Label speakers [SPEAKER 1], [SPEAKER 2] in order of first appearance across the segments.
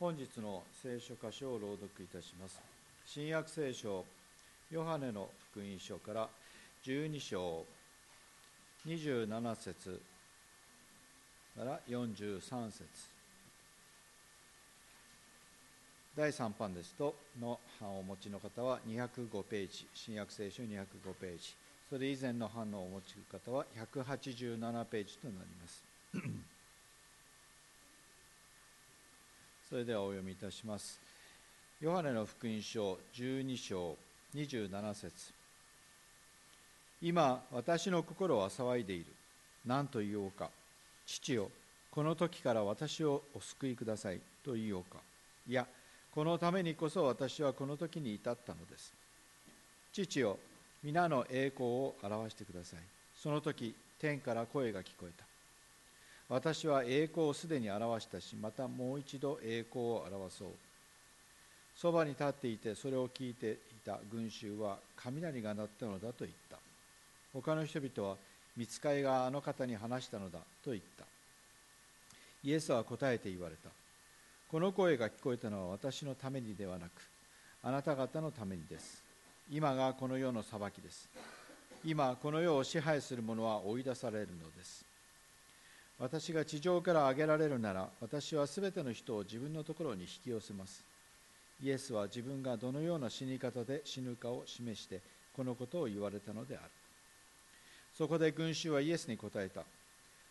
[SPEAKER 1] 本日の聖書箇所を朗読いたします。新約聖書ヨハネの福音書から12章27節から43節。第3版ですとの版をお持ちの方は205ページ新約聖書205ページ。それ以前の版をお持ちの方は187ページとなります。それではお読みいたします。ヨハネの福音書12章27節。今私の心は騒いでいる。何と言おうか。父よこの時から私をお救いください。と言おうか。いやこのためにこそ私はこの時に至ったのです。父よ皆の栄光を表してください。その時天から声が聞こえた。私は栄光をすでに表したしまたもう一度栄光を表そう。そばに立っていてそれを聞いていた群衆は雷が鳴ったのだと言った。他の人々は見つかいがあの方に話したのだと言った。イエスは答えて言われた。この声が聞こえたのは私のためにではなくあなた方のためにです。今がこの世の裁きです。今この世を支配する者は追い出されるのです。私が地上から上げられるなら私はすべての人を自分のところに引き寄せます。イエスは自分がどのような死に方で死ぬかを示してこのことを言われたのである。そこで群衆はイエスに答えた。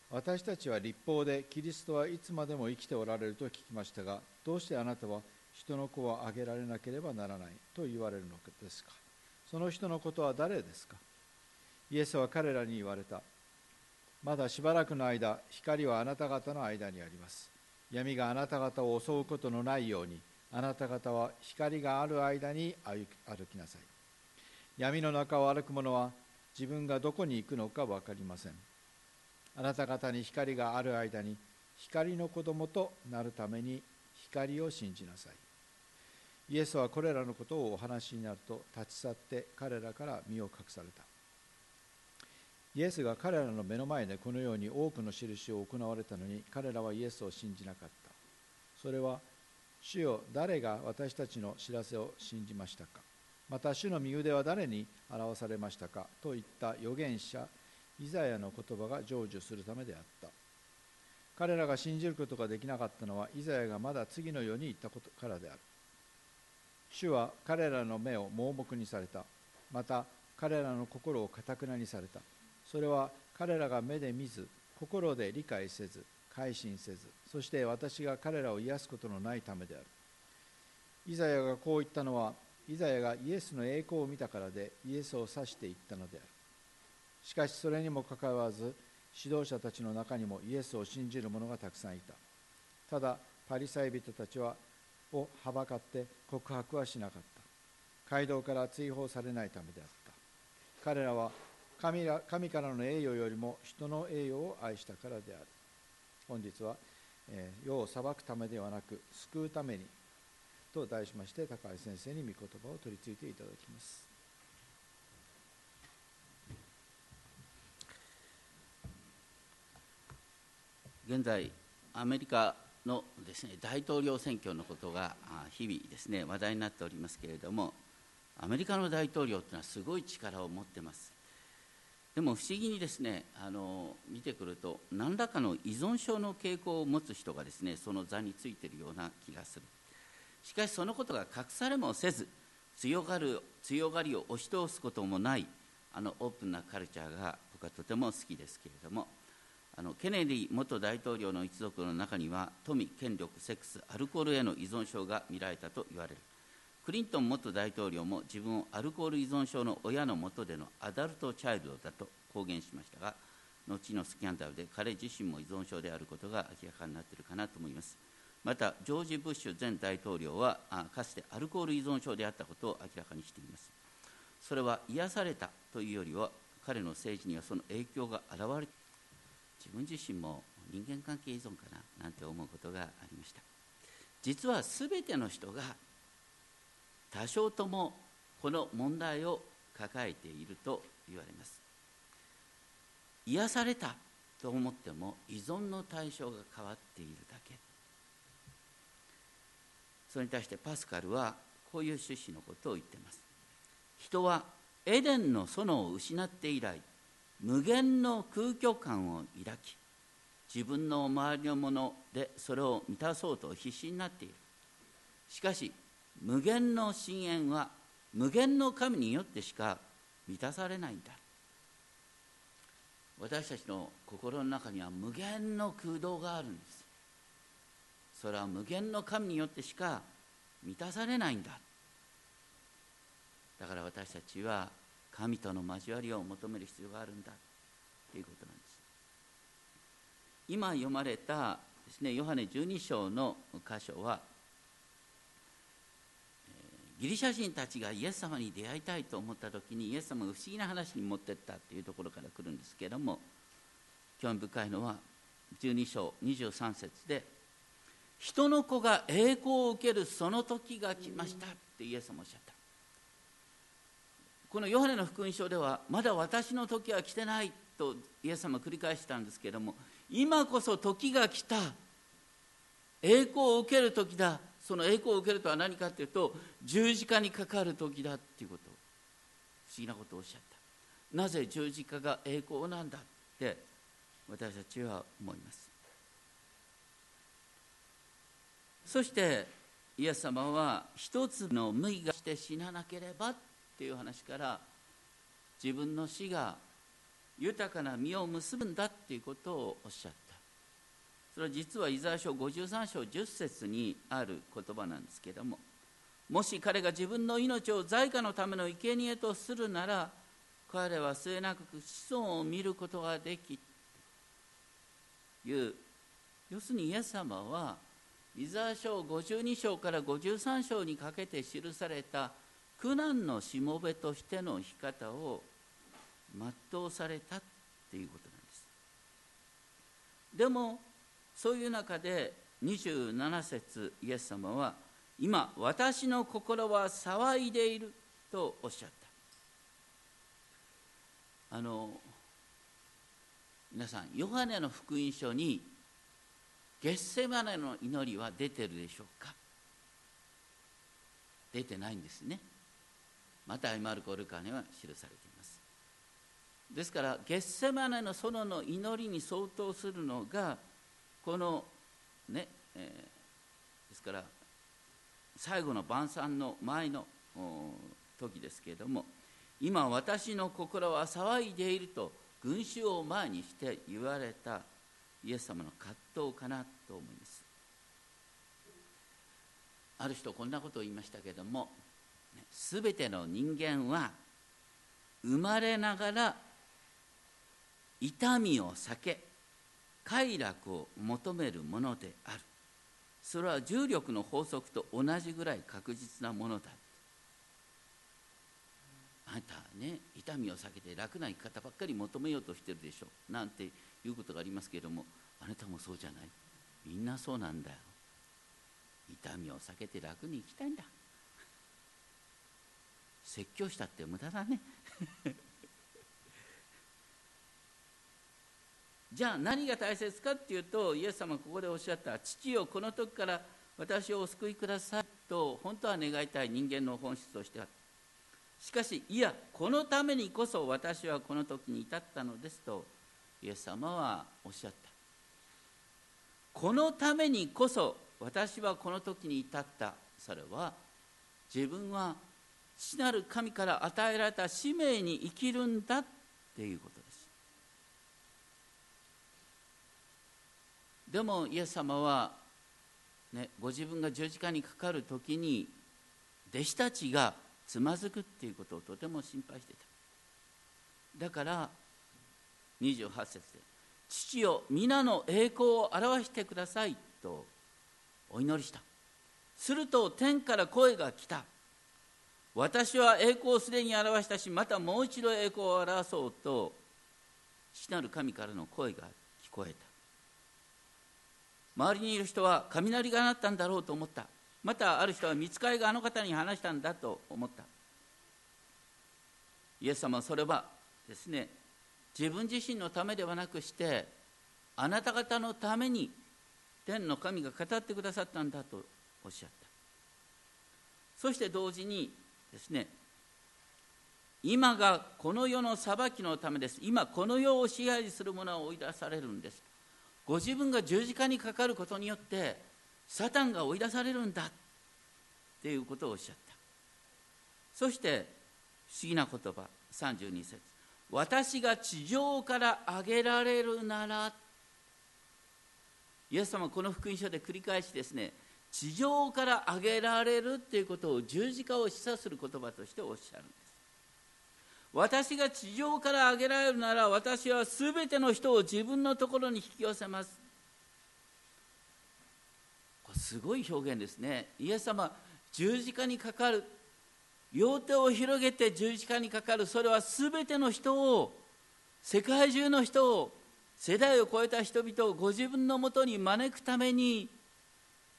[SPEAKER 1] 私たちは立法でキリストはいつまでも生きておられると聞きましたがどうしてあなたは人の子をあげられなければならないと言われるのですか。その人のことは誰ですか。イエスは彼らに言われた。まだしばらくの間光はあなた方の間にあります。闇があなた方を襲うことのないようにあなた方は光がある間に歩きなさい。闇の中を歩く者は自分がどこに行くのか分かりません。あなた方に光がある間に光の子供となるために光を信じなさい。イエスはこれらのことをお話しになると立ち去って彼らから身を隠された。イエスが彼らの目の前でこのように多くの印を行われたのに彼らはイエスを信じなかった。それは主よ誰が私たちの知らせを信じましたか。また主の身腕は誰に表されましたか。といった預言者イザヤの言葉が成就するためであった。彼らが信じることができなかったのはイザヤがまだ次の世に行ったことからである。主は彼らの目を盲目にされた。また彼らの心をかたくなにされた。それは彼らが目で見ず心で理解せず改心せずそして私が彼らを癒すことのないためである。イザヤがこう言ったのはイザヤがイエスの栄光を見たからでイエスを指して言ったのである。しかしそれにもかかわらず指導者たちの中にもイエスを信じる者がたくさんいた。ただパリサイ人たちはをはばかって告白はしなかった。街道から追放されないためであった。彼らは神ら神からの栄誉よりも人の栄誉を愛したからである。本日は、えー、世を裁くためではなく救うためにと題しまして高橋先生に御言葉を取り次いていただきます。
[SPEAKER 2] 現在アメリカのですね大統領選挙のことが日々ですね話題になっておりますけれどもアメリカの大統領というのはすごい力を持ってます。でも不思議にですねあの見てくると何らかの依存症の傾向を持つ人がですねその座についているような気がする。しかしそのことが隠されもせず強がる強がりを押し通すこともないあのオープンなカルチャーが僕はとても好きですけれどもあのケネディ元大統領の一族の中には富権力セックスアルコールへの依存症が見られたと言われる。クリントン元大統領も自分をアルコール依存症の親のもとでのアダルトチャイルドだと公言しましたが後のスキャンダルで彼自身も依存症であることが明らかになっているかなと思います。またジョージ・ブッシュ前大統領はかつてアルコール依存症であったことを明らかにしています。それは癒されたというよりは彼の政治にはその影響が現れて自分自身も人間関係依存かななんて思うことがありました。実は全ての人が多少ともこの問題を抱えていると言われます。癒されたと思っても依存の対象が変わっているだけ。それに対してパスカルはこういう趣旨のことを言ってます。人はエデンの園を失って以来無限の空虚感を抱き自分の周りのものでそれを満たそうと必死になっている。しかし無限の深淵は無限の神によってしか満たされないんだ。私たちの心の中には無限の空洞があるんです。それは無限の神によってしか満たされないんだ。だから私たちは神との交わりを求める必要があるんだ。ということなんです。今読まれたですねヨハネ12章の箇所はギリシャ人たちがイエス様に出会いたいと思った時にイエス様が不思議な話に持ってったというところから来るんですけれども興味深いのは12章23節で「人の子が栄光を受けるその時が来ました」ってイエス様おっしゃった。このヨハネの福音書ではまだ私の時は来てないとイエス様繰り返したんですけれども今こそ時が来た。栄光を受ける時だ。その栄光を受けるとは何かというと十字架にかかる時だっていうこと。不思議なことをおっしゃった。なぜ十字架が栄光なんだって私たちは思います。そしてイエス様は一つの無意がして死ななければっていう話から自分の死が豊かな実を結ぶんだっていうことをおっしゃった。それは実はイザヤ書53章10節にある言葉なんですけどももし彼が自分の命を財貨のための生贄とするなら彼は末永く子孫を見ることができという。要するにイエス様はイザヤ書52章から53章にかけて記された苦難のしもべとしての生き方を全うされたっていうことなんです。でもそういう中で27節イエス様は今私の心は騒いでいるとおっしゃった。あの皆さんヨハネの福音書にゲッセマネの祈りは出てるでしょうか？出てないんですね。またマルコ・ルカには記されています。ですからゲッセマネの園の祈りに相当するのがこのね、えー、ですから最後の晩餐の前の時ですけれども今私の心は騒いでいると群衆を前にして言われたイエス様の葛藤かなと思います。ある人こんなことを言いましたけれどもすべての人間は生まれながら痛みを避け快楽を求めるものである。それは重力の法則と同じぐらい確実なものだ。あなたね痛みを避けて楽な生き方ばっかり求めようとしてるでしょ。なんていうことがありますけれどもあなたもそうじゃない。みんなそうなんだよ。痛みを避けて楽に生きたいんだ。説教したって無駄だね。じゃあ何が大切かっていうとイエス様ここでおっしゃった父よこの時から私をお救いくださいと本当は願いたい人間の本質としてはしかしいやこのためにこそ私はこの時に至ったのですとイエス様はおっしゃった。このためにこそ私はこの時に至った。それは自分は父なる神から与えられた使命に生きるんだっていうこと。でもイエス様は、ね、ご自分が十字架にかかる時に弟子たちがつまずくっていうことをとても心配してた。だから28節で「父よ皆の栄光を表してください」とお祈りした。すると天から声が来た。私は栄光をすでに表したしまたもう一度栄光を表そうと父なる神からの声が聞こえた。周りにいる人は雷が鳴ったんだろうと思った。またある人は見つかりがあの方に話したんだと思った。イエス様はそれはですね自分自身のためではなくしてあなた方のために天の神が語ってくださったんだとおっしゃった。そして同時にですね今がこの世の裁きのためです。今この世を支配する者は追い出されるんです。ご自分が十字架にかかることによってサタンが追い出されるんだっていうことをおっしゃった。そして不思議な言葉32節。私が地上から上げられるならイエス様はこの福音書で繰り返しですね地上から上げられるっていうことを十字架を示唆する言葉としておっしゃるんです。私が地上から上げられるなら私は全ての人を自分のところに引き寄せます。これすごい表現ですね。イエス様十字架にかかる。両手を広げて十字架にかかる。それは全ての人を世界中の人を世代を超えた人々をご自分のもとに招くために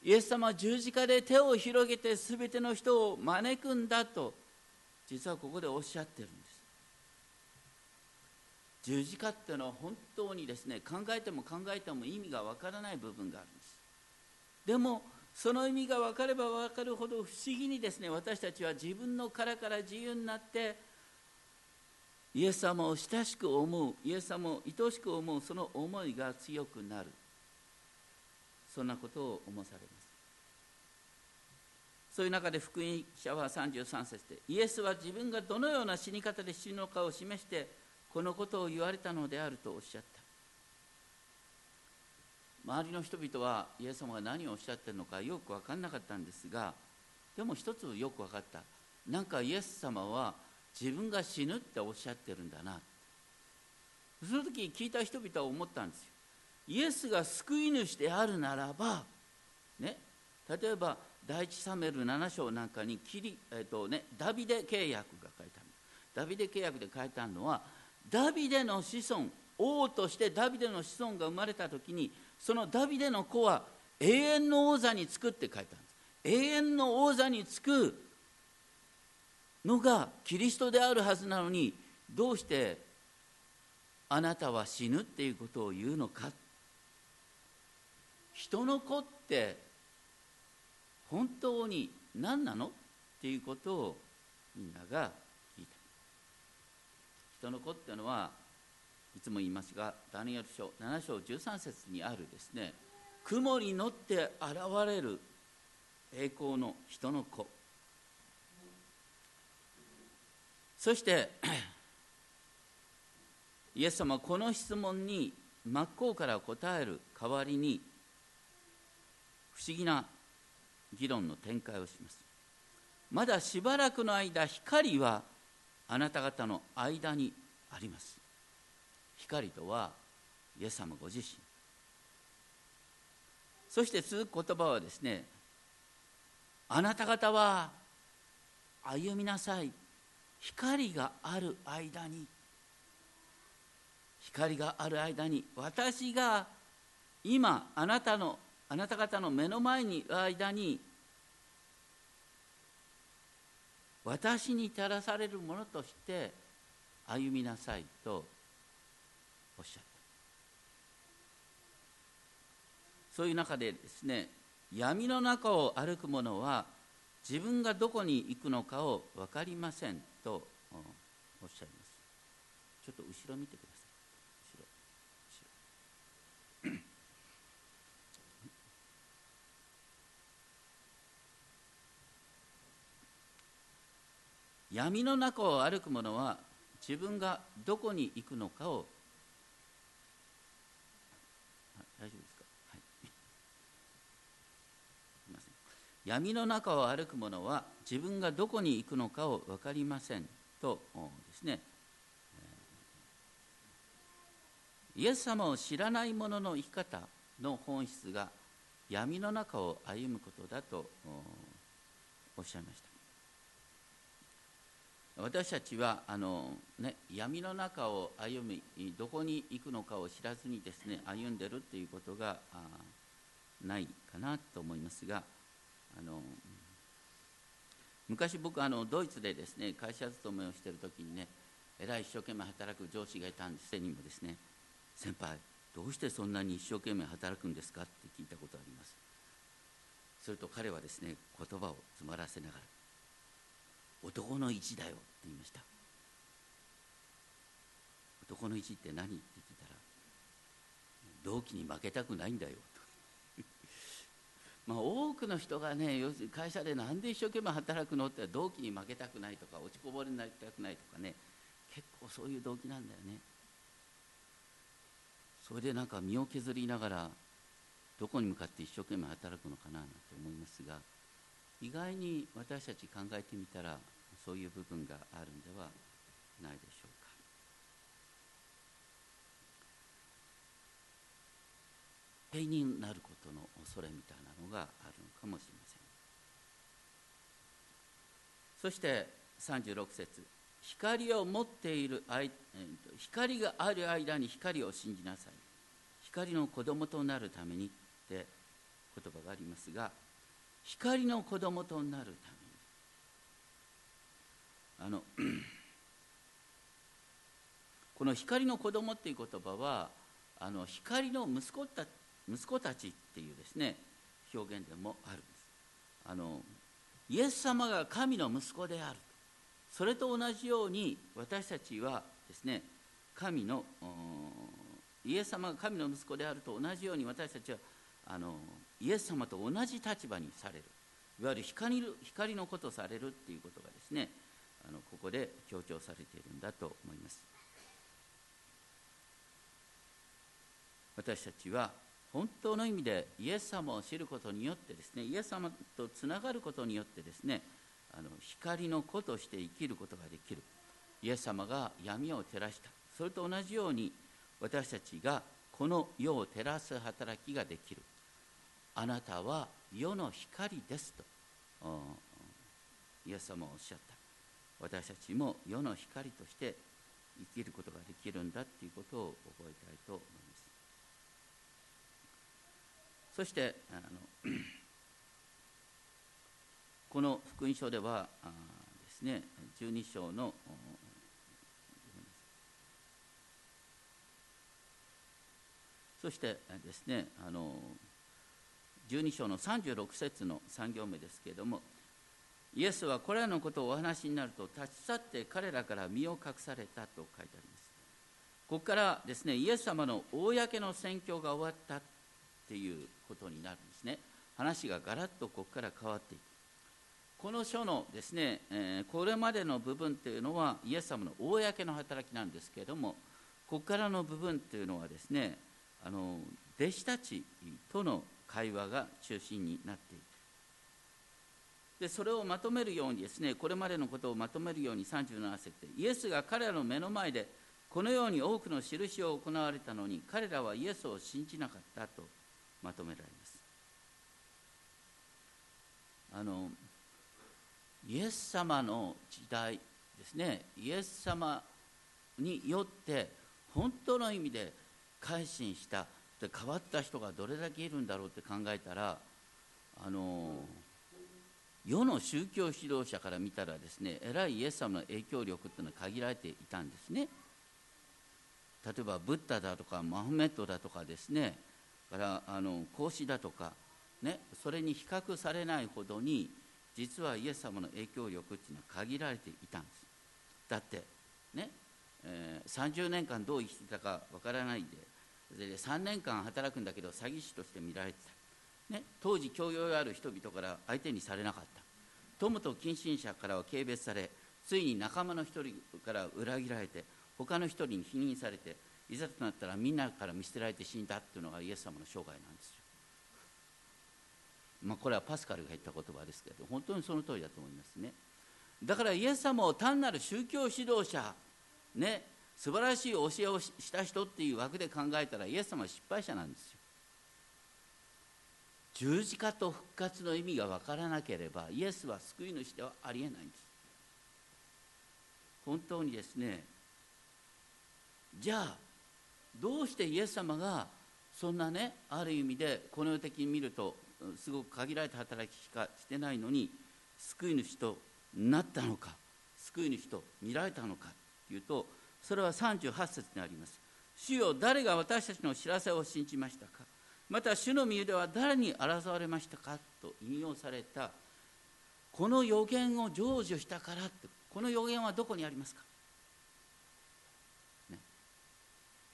[SPEAKER 2] イエス様は十字架で手を広げて全ての人を招くんだと実はここでおっしゃってる十字架っていうのは本当にですね考えても考えても意味がわからない部分があるんです。でもその意味が分かれば分かるほど不思議にですね私たちは自分の殻から自由になってイエス様を親しく思うイエス様を愛しく思うその思いが強くなる。そんなことを思わされます。そういう中で福音者は33節でイエスは自分がどのような死に方で死ぬのかを示してこのことを言われたのであるとおっしゃった。周りの人々はイエス様が何をおっしゃってるのかよく分かんなかったんですがでも一つよく分かった。なんかイエス様は自分が死ぬっておっしゃってるんだな。その時聞いた人々は思ったんですよ。イエスが救い主であるならばね例えば第一サメル7章なんかにキリ、えーとね、ダビデ契約が書いてある。ダビデ契約で書いてあるのはダビデの子孫王としてダビデの子孫が生まれた時にそのダビデの子は永遠の王座につくって書いてあるんです。永遠の王座につくのがキリストであるはずなのにどうしてあなたは死ぬっていうことを言うのか。人の子って本当に何なの？っていうことをみんなが人の子っていうのはいつも言いますがダニエル書7章13節にあるですね雲に乗って現れる栄光の人の子。そして イエス様はこの質問に真っ向から答える代わりに不思議な議論の展開をします。まだしばらくの間光はあなた方の間にあります。光とはイエス様ご自身。そして続く言葉はですねあなた方は歩みなさい。光がある間に。光がある間に私が今あなたのあなた方の目の前にいる間に私に照らされるものとして歩みなさいとおっしゃった。そういう中でですね闇の中を歩く者は自分がどこに行くのかを分かりませんとおっしゃいます。ちょっと後ろ見てください後ろ後ろ闇の中を歩く者は自分がどこに行くのかを大丈夫ですか、はい、すいません。闇の中を歩く者は自分がどこに行くのかを分かりませんとですね。イエス様を知らない者の生き方の本質が闇の中を歩むことだとおっしゃいました。私たちはあの、ね、闇の中を歩みどこに行くのかを知らずにですね歩んでるっていうことがないかなと思いますがあの昔僕あのドイツでですね会社勤めをしている時にねえらい一生懸命働く上司がいたんです。にもですね先輩どうしてそんなに一生懸命働くんですか？って聞いたことあります。すると彼はですね言葉を詰まらせながら男の意地だよって言いました。男の意地って何？って聞いたら同期に負けたくないんだよ。と まあ多くの人がね要するに会社でなんで一生懸命働くのって同期に負けたくないとか落ちこぼれになりたくないとかね結構そういう動機なんだよね。それでなんか身を削りながらどこに向かって一生懸命働くのかななんて思いますが意外に私たち考えてみたらそういう部分があるんではないでしょうか。平になることの恐れみたいなのがあるのかもしれません。そして36節。光を持っている光がある間に光を信じなさい。光の子供となるためにって言葉がありますが光の子供となるために。あの この光の子供っていう言葉はあの光の息子た息子たちっていうですね表現でもあるんです。あのイエス様が神の息子であるそれと同じように私たちはですね神のイエス様が神の息子であると同じように私たちはあのイエス様と同じ立場にされる。いわゆる光光のことされるっていうことがですねあのここで強調されているんだと思います。私たちは本当の意味でイエス様を知ることによってですねイエス様とつながることによってですねあの光の子として生きることができる。イエス様が闇を照らした。それと同じように私たちがこの世を照らす働きができる。あなたは世の光ですと。イエス様はおっしゃった。私たちも世の光として生きることができるんだということを覚えたいと思います。そしてあの この福音書ではですね12章のそしてですねあの12章の36節の3行目ですけれどもイエスはこれらのことをお話になると立ち去って彼らから身を隠されたと書いてあります。ここからですねイエス様の公の宣教が終わったっていうことになるんですね。話がガラッとここから変わっていく。この書のですね、えこれまでの部分というのはイエス様の公の働きなんですけれどもここからの部分というのはですねあの弟子たちとの会話が中心になっているでそれをまとめるようにですねこれまでのことをまとめるように37節でイエスが彼らの目の前でこのように多くの印を行われたのに彼らはイエスを信じなかったとまとめられます。あのイエス様の時代ですね。イエス様によって本当の意味で改心したで変わった人がどれだけいるんだろうって考えたらあの世の宗教指導者から見たらですね偉いイエス様の影響力っていうのは限られていたんですね。例えばブッダだとかマホメットだとかですねからあの孔子だとかねそれに比較されないほどに実はイエス様の影響力っていうのは限られていたんです。だってね、えー、30年間どう生きてたかわからないでで3年間働くんだけど詐欺師として見られてた、ね、当時教養ある人々から相手にされなかった。友と近親者からは軽蔑されついに仲間の一人から裏切られて他の一人に否認されていざとなったらみんなから見捨てられて死んだっていうのがイエス様の生涯なんですよ。まあ、これはパスカルが言った言葉ですけど本当にその通りだと思いますね。だからイエス様を単なる宗教指導者ね素晴らしい教えをした人っていう枠で考えたらイエス様は失敗者なんですよ。十字架と復活の意味が分からなければイエスは救い主ではありえないんです。本当にですねじゃあどうしてイエス様がそんなねある意味でこの世的に見るとすごく限られた働きしかしてないのに救い主となったのか救い主と見られたのかというとそれは38節にあります。主よ誰が私たちの知らせを信じましたか？また主の身では誰に争われましたか？と引用された。この予言を成就したからって。この予言はどこにありますか、ね、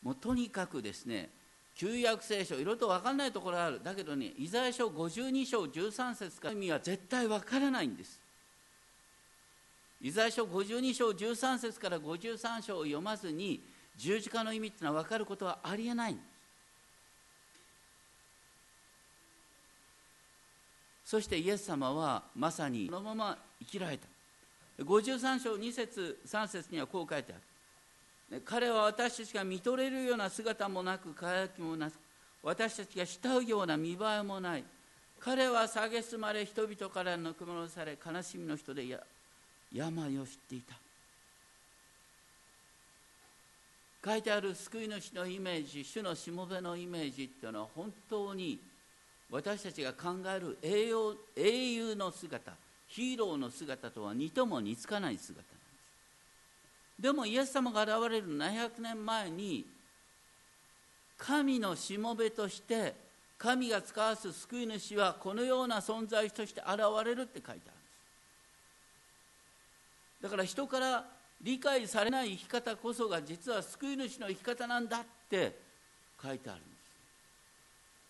[SPEAKER 2] もうとにかくですね旧約聖書いろいろと分かんないところがある。だけどねイザヤ書52章13節から意味は絶対分からないんです。イザヤ書52章13節から53章を読まずに十字架の意味っていうのは分かることはありえない。そしてイエス様はまさにそのまま生きられた。53章2節3節にはこう書いてある。彼は私たちが見とれるような姿もなく輝きもなく私たちが慕うような見栄えもない。彼は蔑まれ人々からぬくもらされ悲しみの人で病を知っていた。書いてある救い主のイメージ主のしもべのイメージっていうのは本当に私たちが考える英雄英雄の姿ヒーローの姿とは似とも似つかない姿なんです。でもイエス様が現れる700年前に神のしもべとして神が使わす救い主はこのような存在として現れるって書いてある。だから人から理解されない生き方こそが実は救い主の生き方なんだって書いてあるんで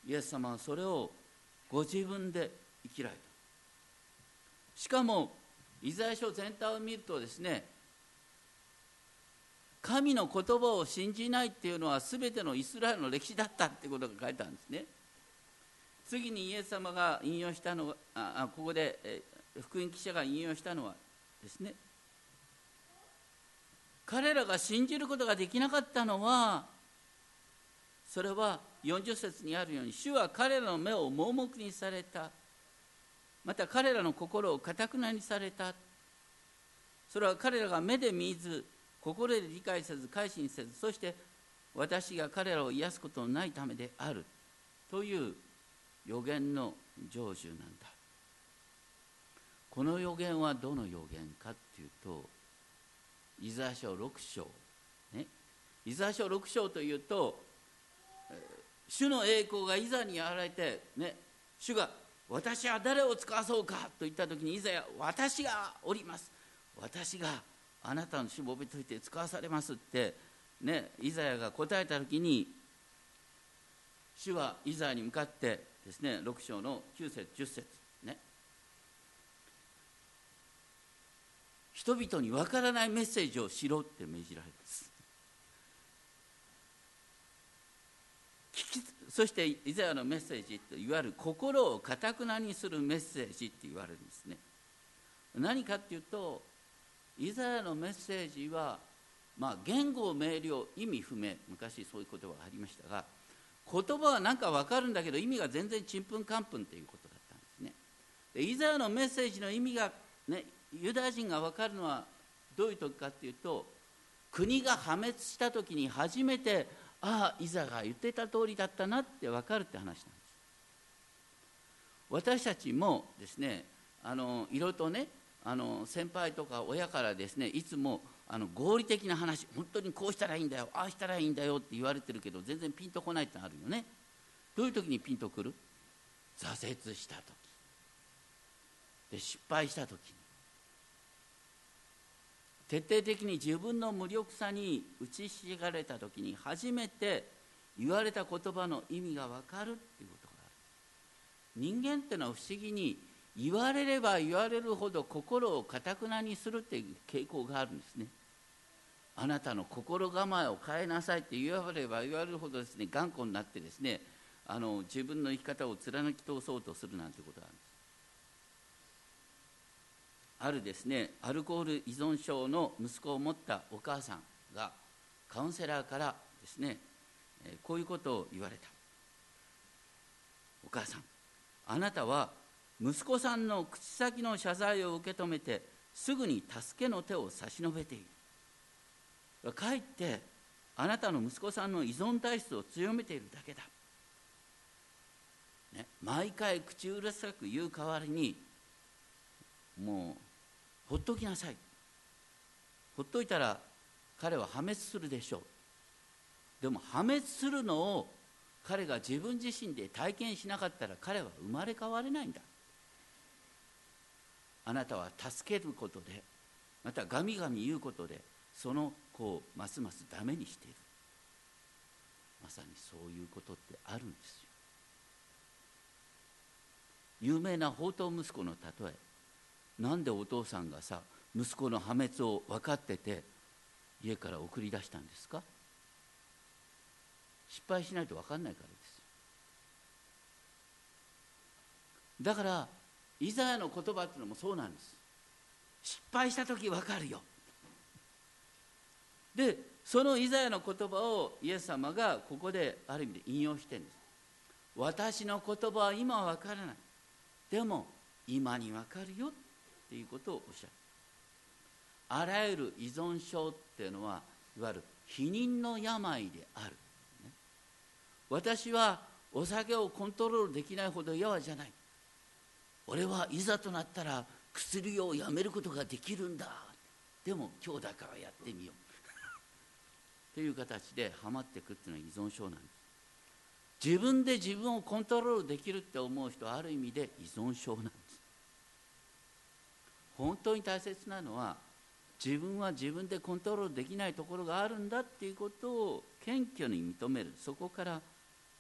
[SPEAKER 2] す。イエス様はそれをご自分で生きられた。しかもイザヤ書全体を見るとですね神の言葉を信じないっていうのは全てのイスラエルの歴史だったってことが書いてあるんですね。次にイエス様が引用したのはあここで、福音記者が引用したのはですね彼らが信じることができなかったのはそれは40節にあるように主は彼らの目を盲目にされた。また彼らの心をかたくなにされた。それは彼らが目で見ず心で理解せず改心せずそして私が彼らを癒すことのないためである。という予言の成就なんだ。この予言はどの予言かっていうとイザヤ書6章、ね、イザヤ書6章というと主の栄光がいざに現れて、ね、主が私は誰を使わそうかと言った時にいざや私がおります。私があなたのしもべとして使わされますってね。イザヤが答えた時に主はイザヤに向かってですね6章の9節10節ね。人々にわからないメッセージをしろって命じられます。聞きそしてイザヤのメッセージといわゆる心をかたくなにするメッセージって言われるんですね。何かっていうとイザヤのメッセージはまあ言語明瞭意味不明昔そういう言葉がありましたが言葉は何か分かるんだけど意味が全然ちんぷんかんぷんっていうことだったんですね。でイザヤのメッセージの意味がねユダヤ人が分かるのはどういう時かっていうと国が破滅した時に初めてああイザが言ってた通りだったなって分かるって話なんです。私たちもですねあのいろいろとねあの先輩とか親からですねいつもあの合理的な話本当にこうしたらいいんだよああしたらいいんだよって言われてるけど全然ピンとこないってあるよね。どういう時にピンとくる？挫折した時。で失敗した時。徹底的に自分の無力さに打ちひしがれた時に初めて言われた言葉の意味が分かるっていうことがある。人間っていうのは不思議に言われれば言われるほど心をかたくなにするっていう傾向があるんですね。あなたの心構えを変えなさいって言われれば言われるほどですね頑固になってですねあの自分の生き方を貫き通そうとするなんてことがある。んですあるですねアルコール依存症の息子を持ったお母さんがカウンセラーからですねこういうことを言われた。お母さんあなたは息子さんの口先の謝罪を受け止めてすぐに助けの手を差し伸べている。かえってあなたの息子さんの依存体質を強めているだけだ、ね、毎回口うるさく言う代わりにもうほっときなさい。ほっといたら彼は破滅するでしょう。でも破滅するのを彼が自分自身で体験しなかったら彼は生まれ変われないんだ。あなたは助けることでまたガミガミ言うことでその子をますますダメにしている。まさにそういうことってあるんですよ。有名な宝刀息子の例え。なんでお父さんがさ息子の破滅を分かってて家から送り出したんですか？失敗しないと分かんないからですだからイザヤの言葉っていうのもそうなんです。失敗した時分かるよ。でそのイザヤの言葉をイエス様がここである意味で引用してるんです。私の言葉は今は分からない。でも今に分かるよていうことをおっしゃる。あらゆる依存症っていうのはいわゆる否認の病である、ね、私はお酒をコントロールできないほど弱じゃない。俺はいざとなったら薬をやめることができるんだ。でも今日だからやってみよう。という形でハマっていくっていうのは依存症なんです。自分で自分をコントロールできるって思う人はある意味で依存症なんです。本当に大切なのは自分は自分でコントロールできないところがあるんだっていうことを謙虚に認める。そこから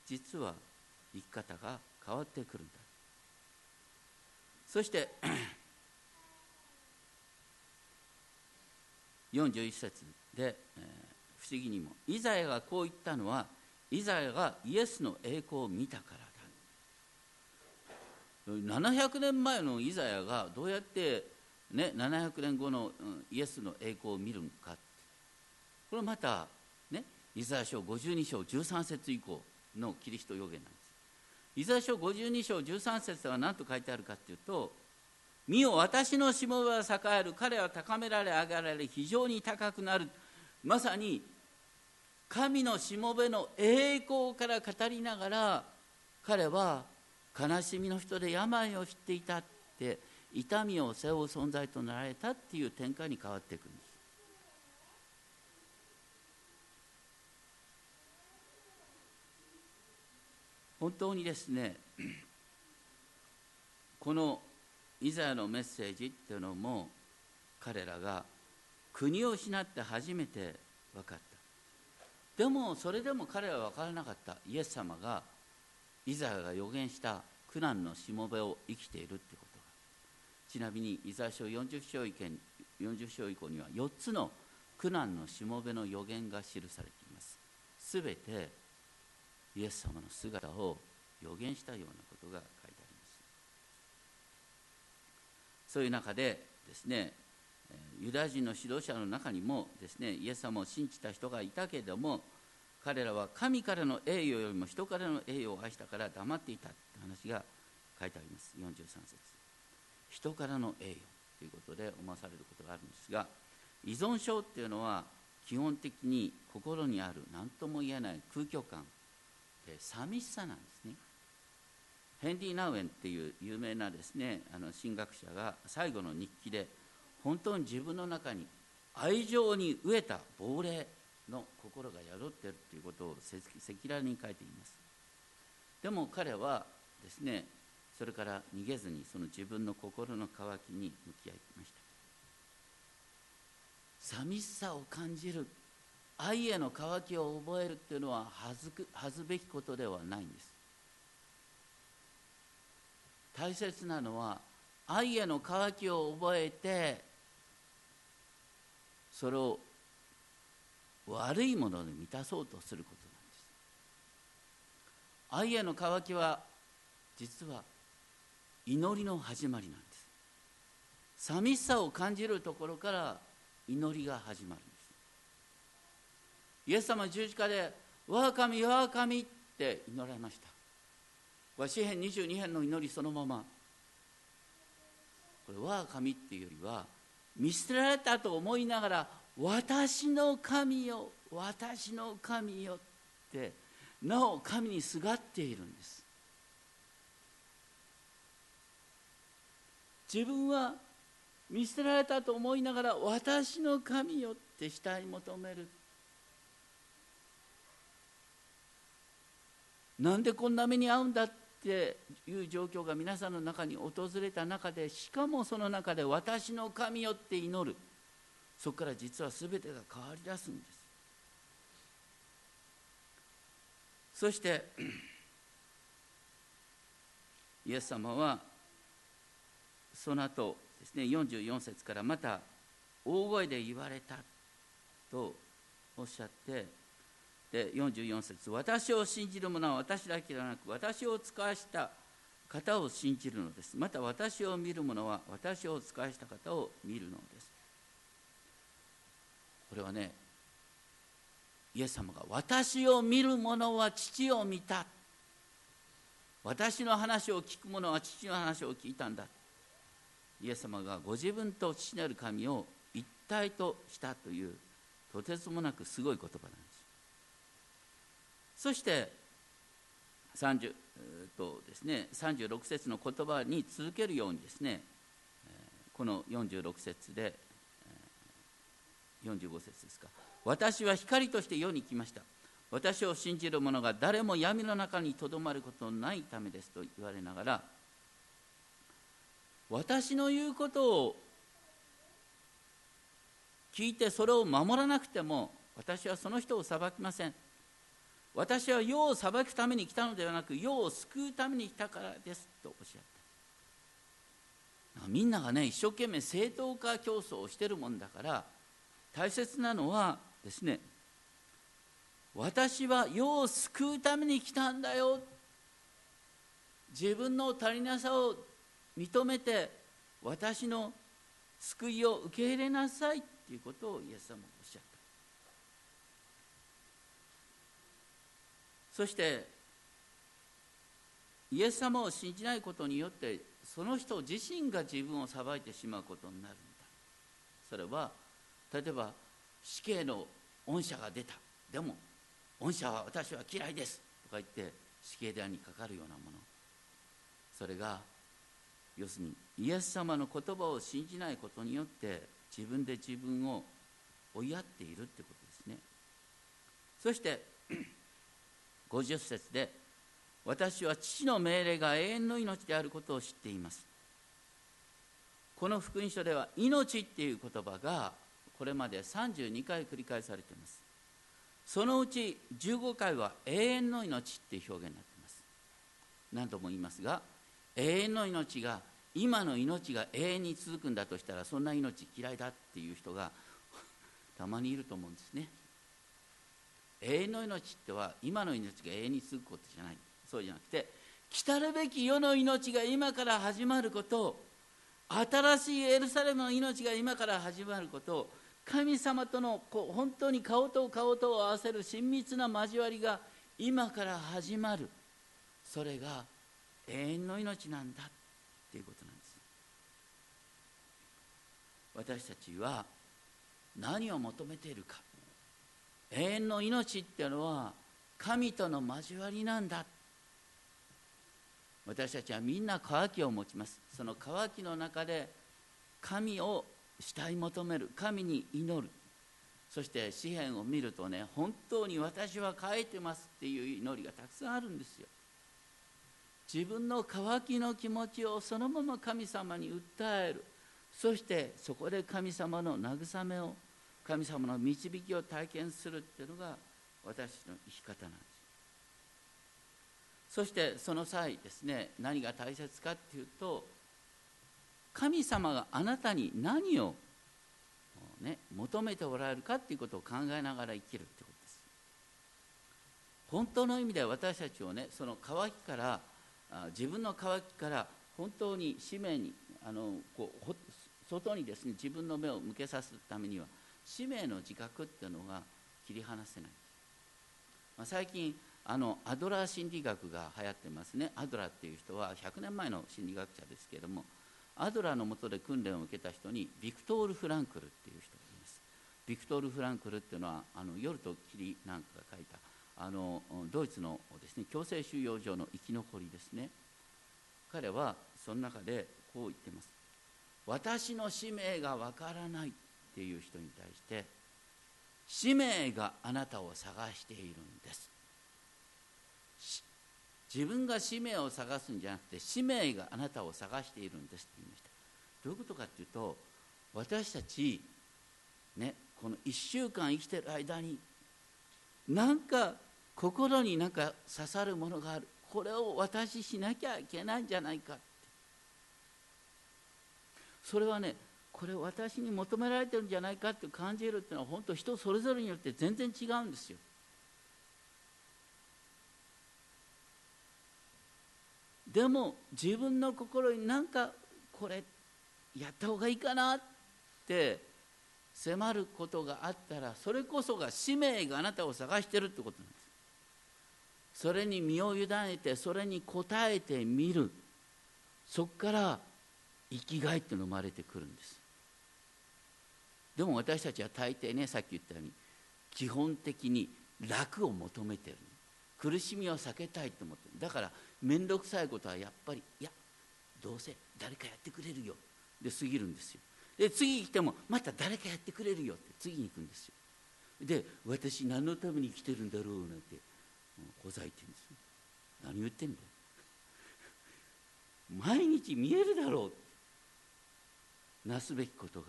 [SPEAKER 2] 実は生き方が変わってくるんだ。そして 41節で、えー、不思議にもイザヤがこう言ったのはイザヤがイエスの栄光を見たからだ。700年前のイザヤがどうやって、ね、700年後の、イエスの栄光を見るのかこれまた、ね、イザヤ書52章13節以降のキリスト予言なんです。イザヤ書52章13節では何と書いてあるかというと「見よ私のしもべは栄える彼は高められ上がられ非常に高くなる」まさに神のしもべの栄光から語りながら彼は悲しみの人で病を知っていたって痛みを背負う存在となられたっていう展開に変わっていくんです。本当にですね このイザヤのメッセージっていうのも彼らが国を失って初めて分かった。でもそれでも彼は分からなかった。イエス様がイザヤが予言した苦難のしもべを生きているってこと。ちなみにイザヤ書40章以降 ,40 章以降には4つの苦難のしもべの予言が記されています。すべてイエス様の姿を予言したようなことが書いてあります。そういう中でですねユダヤ人の指導者の中にもですねイエス様を信じた人がいたけれども彼らは神からの栄誉よりも人からの栄誉を愛したから黙っていたという話が書いてあります。43節。人からの栄誉ということで思わされることがあるんですが依存症っていうのは基本的に心にある何とも言えない空虚感で寂しさなんですね。ヘンリー・ナウエンっていう有名なですねあの神学者が最後の日記で本当に自分の中に愛情に飢えた亡霊の心が宿っているということを赤裸々に書いています。でも彼はですねそれから逃げずにその自分の心の渇きに向き合いました。寂しさを感じる愛への渇きを覚えるっていうのは恥ずく恥ずべきことではないんです。大切なのは愛への渇きを覚えてそれを悪いもので満たそうとすることなんです。愛への渇きは実は祈りの始まりなんです。寂しさを感じるところから祈りが始まるんです。イエス様十字架で「我が神我が神」って祈られました。詩編22編の祈りそのまま。これ我が神っていうよりは見捨てられたと思いながら私の神よ私の神よってなお神にすがっているんです。自分は見捨てられたと思いながら私の神よって下に求める。なんでこんな目に遭うんだっていう状況が皆さんの中に訪れた中でしかもその中で私の神よって祈る。そこから実は全てが変わり出すんです。そしてイエス様はその後ですね44節からまた大声で言われたとおっしゃってで44節私を信じる者は私だけではなく私を使わした方を信じるのです。また私を見る者は私を使わした方を見るのです。これはねイエス様が私を見る者は父を見た。私の話を聞く者は父の話を聞いたんだ。イエス様がご自分と父なる神を一体としたというとてつもなくすごい言葉なんです。そして30とですね36節の言葉に続けるようにですねこの46節で45節ですか。私は光として世に来ました。私を信じる者が誰も闇の中にとどまることのないためですと言われながら私の言うことを聞いてそれを守らなくても私はその人を裁きません。私は世を裁くために来たのではなく世を救うために来たからですとおっしゃった。みんながね一生懸命正当化競争をしてるもんだから大切なのはですね私は世を救うために来たんだよ。自分の足りなさを認めて私の救いを受け入れなさいっていうことをイエス様はおっしゃった。そしてイエス様を信じないことによってその人自身が自分を裁いてしまうことになるんだ。それは例えば死刑の恩赦が出た。でも恩赦は私は嫌いですとか言って死刑台にかかるようなもの。それが要するにイエス様の言葉を信じないことによって自分で自分を追いやっているってことですね。そして 50節で私は父の命令が永遠の命であることを知っています。この福音書では命っていう言葉がこれまで32回繰り返されています。そのうち15回は永遠の命っていう表現になっています。何度も言いますが永遠の命が今の命が永遠に続くんだとしたらそんな命嫌いだっていう人が たまにいると思うんですね。永遠の命っては今の命が永遠に続くことじゃない。そうじゃなくて来たるべき世の命が今から始まること新しいエルサレムの命が今から始まること神様とのこう本当に顔と顔とを合わせる親密な交わりが今から始まる。それが永遠の命なんだっていうことなんです。私たちは何を求めているか。永遠の命っていうのは神との交わりなんだ。私たちはみんな渇きを持ちます。その渇きの中で神を慕い求める。神に祈る。そして詩篇を見るとね本当に私は書いてますっていう祈りがたくさんあるんですよ。自分の渇きの気持ちをそのまま神様に訴える。そしてそこで神様の慰めを神様の導きを体験するっていうのが私の生き方なんです。そしてその際ですね何が大切かっていうと神様があなたに何を、ね、求めておられるかっていうことを考えながら生きるってことです。本当の意味で私たちをねその渇きから自分の渇きから本当に使命にあのこう外にですね自分の目を向けさせるためには使命の自覚っていうのが切り離せない、まあ、最近あのアドラー心理学が流行ってますね。アドラーっていう人は100年前の心理学者ですけれどもアドラーのもとで訓練を受けた人にビクトール・フランクルっていう人がいます。ビクトール・フランクルっていうのはあの夜と霧なんかが書いたあのドイツのですね強制収容所の生き残りですね。彼はその中でこう言ってます。私の使命がわからないっていう人に対して使命があなたを探しているんです。自分が使命を探すんじゃなくて使命があなたを探しているんですって言いました。どういうことかっていうと私たちねこの1週間生きてる間になんか心になんか刺さるものがある。これを私しなきゃいけないんじゃないか。ってそれはねこれ私に求められてるんじゃないかって感じるっていうのは本当人それぞれによって全然違うんですよ。でも自分の心になんかこれやった方がいいかなって迫ることがあったらそれこそが使命があなたを探してるってことなんですそれに身を委ねてそれに応えてみる。そこから生きがいっていうのが生まれてくるんです。でも私たちは大抵ねさっき言ったように基本的に楽を求めてる苦しみを避けたいと思ってる。だから面倒くさいことはやっぱりいやどうせ誰かやってくれるよ。で過ぎるんですよ。で次来てもまた誰かやってくれるよって次に行くんですよ。で私何のために生きてるんだろうなんてほざいてるんです何言ってんだよ。毎日見えるだろう。なすべきことが。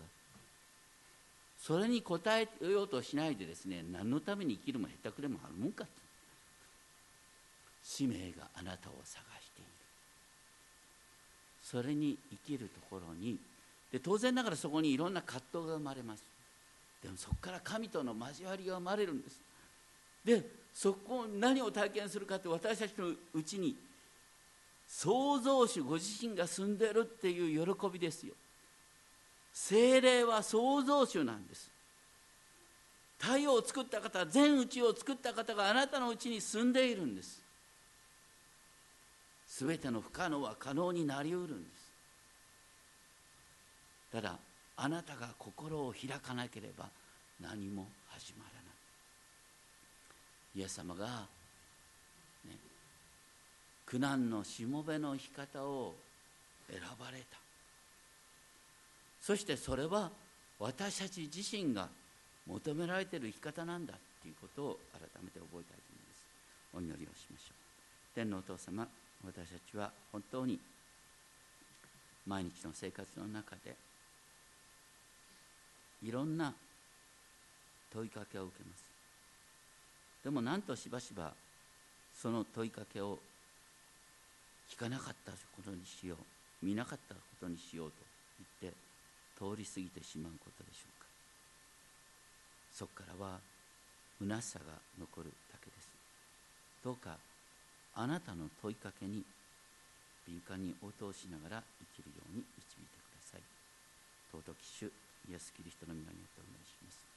[SPEAKER 2] それに応えようとしないでですね何のために生きるも下手くれもあるもんか使命があなたを探している。それに生きるところにで当然ながらそこにいろんな葛藤が生まれます。でもそこから神との交わりが生まれるんです。でそこ何を体験するかって私たちのうちに創造主ご自身が住んでるっていう喜びですよ。精霊は創造主なんです。太陽を作った方全宇宙を作った方があなたのうちに住んでいるんです。すべての不可能は可能になりうるんです。ただあなたが心を開かなければ何も始まらない。イエス様が、ね、苦難のしもべの生き方を選ばれた。そしてそれは私たち自身が求められている生き方なんだということを改めて覚えたいと思います。お祈りをしましょう。天皇お父様私たちは本当に毎日の生活の中でいろんな問いかけを受けます。でもなんとしばしばその問いかけを聞かなかったことにしよう。見なかったことにしようと言って通り過ぎてしまうことでしょうか。そこからは虚しさが残るだけです。どうかあなたの問いかけに敏感に応答しながら生きるように導いてください。尊き主イエス・キリストの皆によってお願いします。